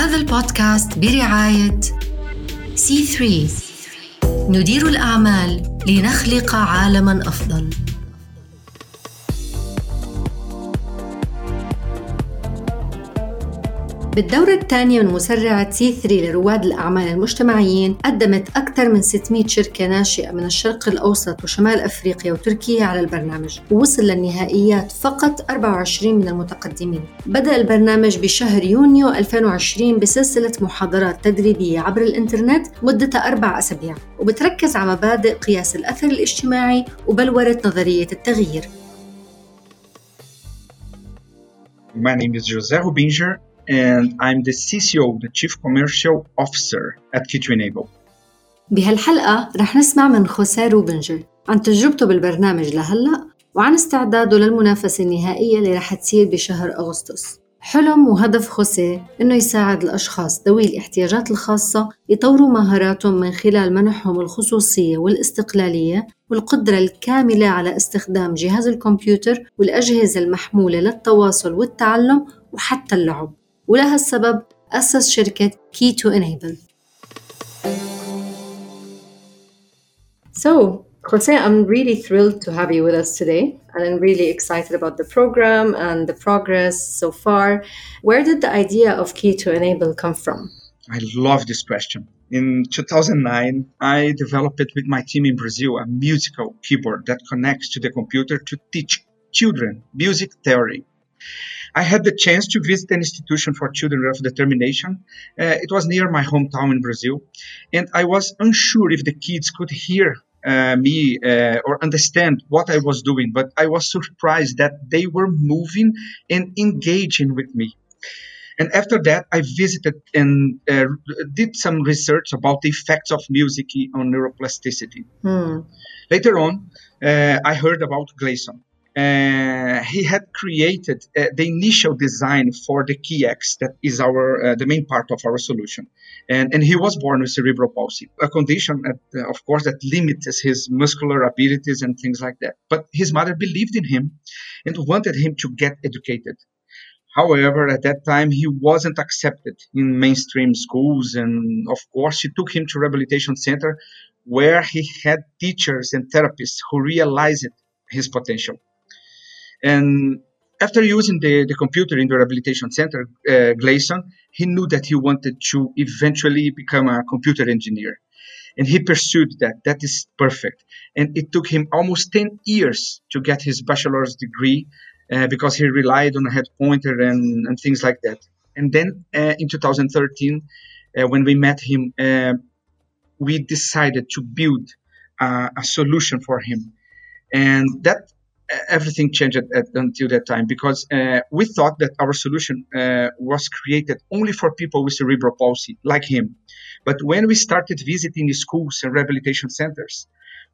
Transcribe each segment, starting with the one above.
هذا البودكاست برعاية سي 3 ندير الأعمال لنخلق عالما أفضل. بالدورة الثانية من مسرعة سي 3 لرواد الأعمال المجتمعيين قدمت أكثر من 600 شركة ناشئة من الشرق الأوسط وشمال أفريقيا وتركيا على البرنامج ووصل للنهائيات فقط 24 من المتقدمين. بدأ البرنامج بشهر يونيو 2020 بسلسلة محاضرات تدريبية عبر الإنترنت مدتها أربع أسابيع وبتركز على مبادئ قياس الأثر الاجتماعي وبلورة نظرية التغيير. My name is José Rubinger, and I'm the CCO, the Chief Commercial Officer at Key Enable. بهالحلقة رح نسمع من خوسيه روبنجر عن تجربته بالبرنامج لهلأ وعن استعداده للمنافسة النهائية اللي رح تصير بشهر أغسطس حلم وهدف خوسيه إنه يساعد الأشخاص ذوي الاحتياجات الخاصة يطوروا مهاراتهم من خلال منحهم الخصوصية والاستقلالية والقدرة الكاملة على استخدام جهاز الكمبيوتر والأجهزة المحمولة للتواصل والتعلم وحتى اللعب ولهالسبب أسس شركة Key to Enable So, Jose, I'm really thrilled to have you with us today, and I'm really excited about the program and the progress so far. Where did the idea of Key to Enable come from? I love this question. In 2009, I developed with my team in Brazil a musical keyboard that connects to the computer to teach children music theory. I had the chance to visit an institution for children of determination. Uh, it was near my hometown in Brazil, and I was unsure if the kids could hear uh, me uh, or understand what I was doing, but I was surprised that they were moving and engaging with me. And after that, I visited and uh, did some research about the effects of music on neuroplasticity. Hmm. Later on, uh, I heard about Gleason. Uh, he had created uh, the initial design for the KeyX, that is our uh, the main part of our solution. And, and he was born with cerebral palsy, a condition, uh, of course, that limits his muscular abilities and things like that. But his mother believed in him and wanted him to get educated. However, at that time, he wasn't accepted in mainstream schools. And of course, she took him to rehabilitation center where he had teachers and therapists who realized his potential. And after using the, the computer in the rehabilitation center, uh, he knew that he wanted to eventually become a computer engineer. And he pursued that. That is perfect. And it took him almost 10 years to get his bachelor's degree uh, because he relied on a head pointer and, and things like that. And then uh, in 2013, uh, when we met him, uh, we decided to build a solution for him. And that everything changed at, until that time because uh, we thought that our solution uh, was created only for people with cerebral palsy like him. But when we started visiting schools and rehabilitation centers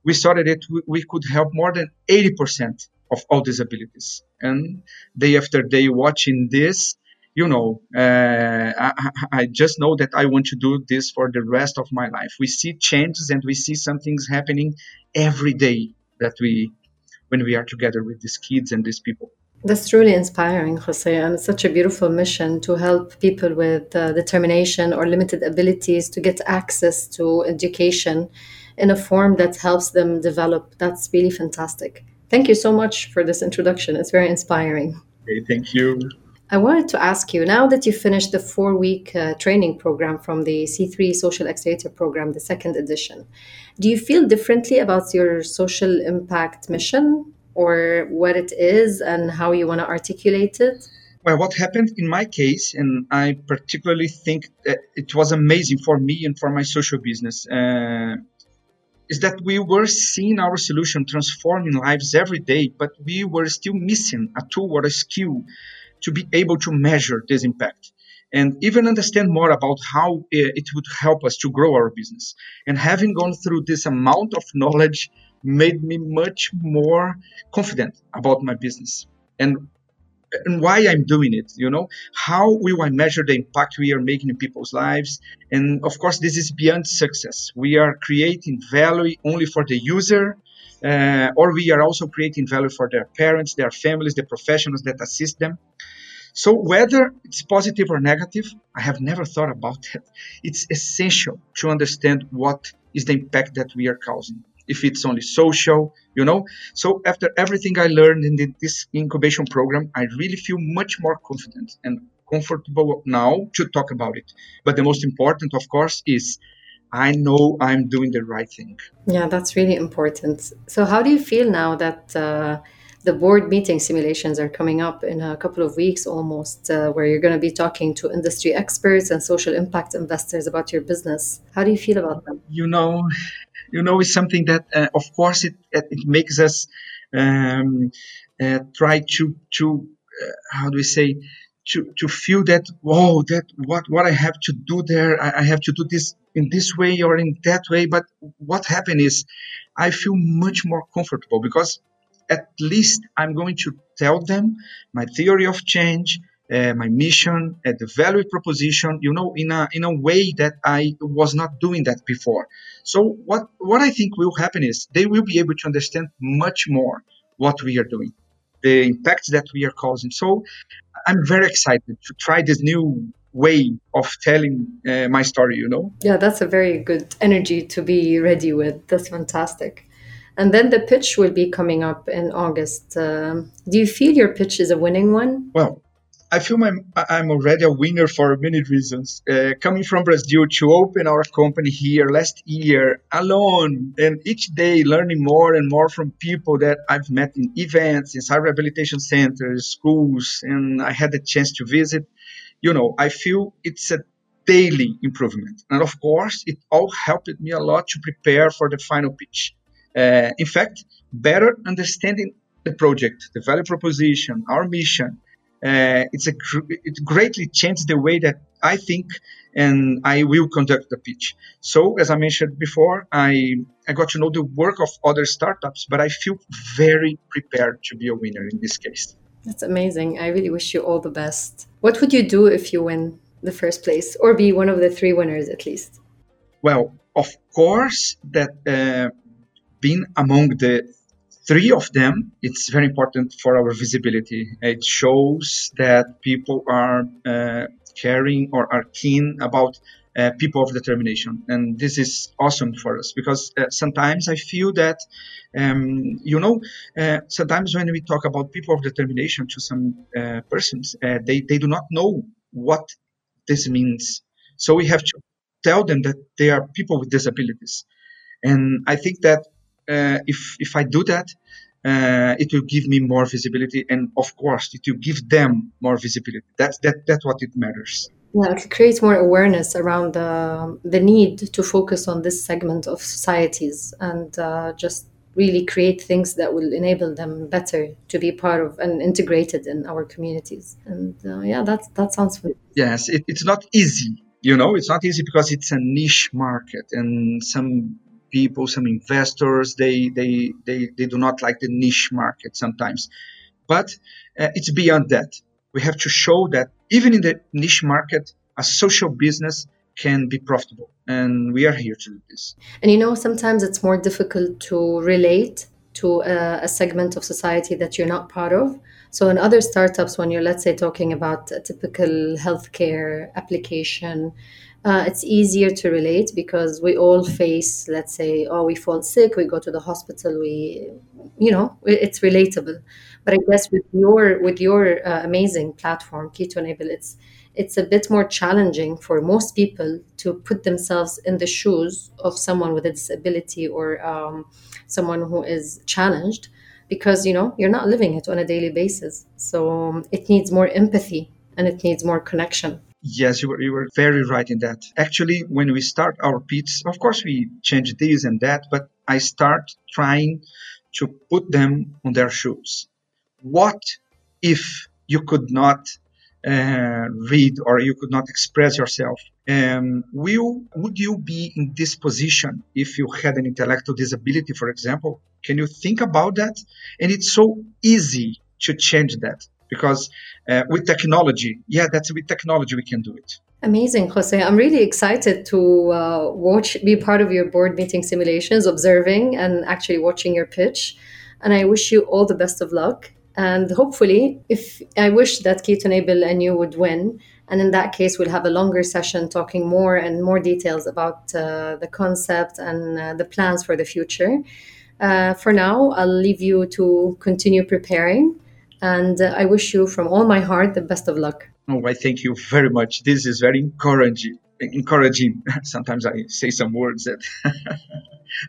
we saw that it, we could help more than 80% of all disabilities. And day after day watching this you know uh, I, I just know that i want to do this for the rest of my life. We see changes and we see some things happening every day that we when we are together with these kids and these people. That's truly inspiring, Jose, and it's such a beautiful mission to help people with uh, determination or limited abilities to get access to education in a form that helps them develop. That's really fantastic. Thank you so much for this introduction. It's very inspiring. Okay, thank you. I wanted to ask you now that you finished the four week uh, training program from the C3 Social Accelerator program, the second edition, do you feel differently about your social impact mission or what it is and how you want to articulate it? Well, what happened in my case, and I particularly think that it was amazing for me and for my social business, uh, is that we were seeing our solution transforming lives every day, but we were still missing a tool or a skill to be able to measure this impact and even understand more about how it would help us to grow our business. And having gone through this amount of knowledge made me much more confident about my business and and why I'm doing it. You know, how will I measure the impact we are making in people's lives? And of course, this is beyond success. We are creating value only for the user. Uh, or we are also creating value for their parents, their families, the professionals that assist them. So whether it's positive or negative, I have never thought about that. It's essential to understand what is the impact that we are causing. If it's only social, you know. So after everything I learned in this incubation program, I really feel much more confident and comfortable now to talk about it. But the most important, of course, is I know I'm doing the right thing. Yeah, that's really important. So, how do you feel now that uh, the board meeting simulations are coming up in a couple of weeks almost, uh, where you're going to be talking to industry experts and social impact investors about your business? How do you feel about them? You know, you know, it's something that, uh, of course, it it makes us um, uh, try to to uh, how do we say to to feel that whoa that what what I have to do there I, I, have to do this in this way or in that way but what happened is I feel much more comfortable because at least I'm going to tell them my theory of change uh, my mission uh, the value proposition you know in a in a way that I was not doing that before so what what I think will happen is they will be able to understand much more what we are doing the impacts that we are causing. So I'm very excited to try this new way of telling uh, my story, you know? Yeah, that's a very good energy to be ready with. That's fantastic. And then the pitch will be coming up in August. Um, do you feel your pitch is a winning one? Well, I feel I'm, I'm already a winner for many reasons. Uh, coming from Brazil to open our company here last year alone, and each day learning more and more from people that I've met in events, in site rehabilitation centers, schools, and I had the chance to visit. You know, I feel it's a daily improvement. And of course, it all helped me a lot to prepare for the final pitch. Uh, in fact, better understanding the project, the value proposition, our mission, uh, it's a it greatly changed the way that I think and I will conduct the pitch. So as I mentioned before, I I got to know the work of other startups, but I feel very prepared to be a winner in this case. That's amazing. I really wish you all the best. What would you do if you win the first place, or be one of the three winners at least? Well, of course, that uh, being among the three of them, it's very important for our visibility. It shows that people are uh, caring or are keen about uh, people of determination. And this is awesome for us because uh, sometimes I feel that, um, you know, uh, sometimes when we talk about people of determination to some uh, persons, uh, they, they do not know what this means. So we have to tell them that they are people with disabilities. And I think that if if I do that, uh, it will give me more visibility, and of course, it will give them more visibility. That's that that's what it matters. Yeah, it creates more awareness around the the need to focus on this segment of societies and uh, just really create things that will enable them better to be part of and integrated in our communities. And uh, yeah, that's that sounds good Yes, it, it's not easy. You know, it's not easy because it's a niche market, and some people, some investors, they, they, they, they do not like the niche market sometimes. But uh, it's beyond that. We have to show that even in the niche market, a social business can be profitable. And we are here to do this. And you know, sometimes it's more difficult to relate to a, a, segment of society that you're not part of. So, in other startups, when you're, let's say, talking about a typical healthcare application, uh, it's easier to relate because we all face, let's say, oh, we fall sick, we go to the hospital, we, you know, it's relatable. But I guess with your with your uh, amazing platform, Key to Enable, it's it's a bit more challenging for most people to put themselves in the shoes of someone with a disability or um, someone who is challenged because you know you're not living it on a daily basis so um, it needs more empathy and it needs more connection Yes, you were, you were very right in that. Actually, when we start our pits, of course, we change this and that, but I start trying to put them on their shoes. What if you could not uh, read or you could not express yourself? Um, will would you be in this position if you had an intellectual disability, for example? Can you think about that? And it's so easy to change that because uh, with technology, yeah, that's with technology we can do it. Amazing, Jose. I'm really excited to uh, watch, be part of your board meeting simulations, observing and actually watching your pitch. And I wish you all the best of luck. And hopefully, if I wish that Key to Enable and you would win, and in that case, we'll have a longer session talking more and more details about uh, the concept and uh, the plans for the future. Uh, for now, I'll leave you to continue preparing. And uh, I wish you from all my heart the best of luck. Oh, I thank you very much. This is very encouraging. Encouraging. Sometimes I say some words that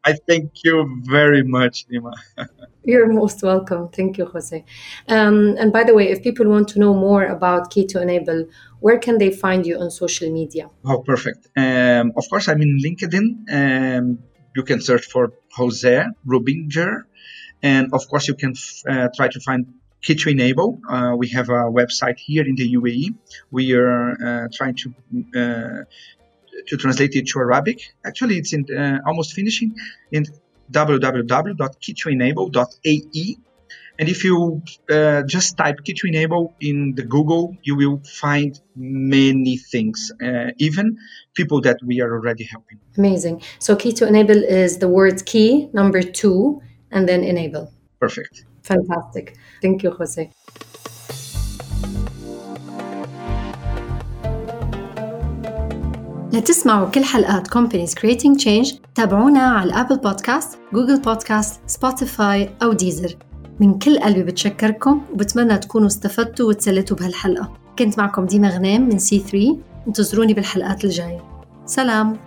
I thank you very much, Dima. You're most welcome. Thank you, Jose. Um, and by the way, if people want to know more about Key to Enable, where can they find you on social media? Oh, perfect. Um, of course, I'm in LinkedIn. Um, you can search for Jose Rubinger. And of course, you can uh, try to find Key Enable. Uh, we have a website here in the UAE. We are uh, trying to uh, to translate it to Arabic. Actually, it's in uh, almost finishing in www.keytoenable.ae. And if you uh, just type Key to Enable in the Google, you will find many things, uh, even people that we are already helping. Amazing. So key to enable is the word key, number two, and then enable. Perfect. Fantastic. Thank you, Jose. لتسمعوا كل حلقات Companies Creating Change تابعونا على الأبل بودكاست، جوجل بودكاست، سبوتيفاي أو ديزر من كل قلبي بتشكركم وبتمنى تكونوا استفدتوا وتسلتوا بهالحلقة. كنت معكم ديما غنام من سي 3 انتظروني بالحلقات الجاية. سلام!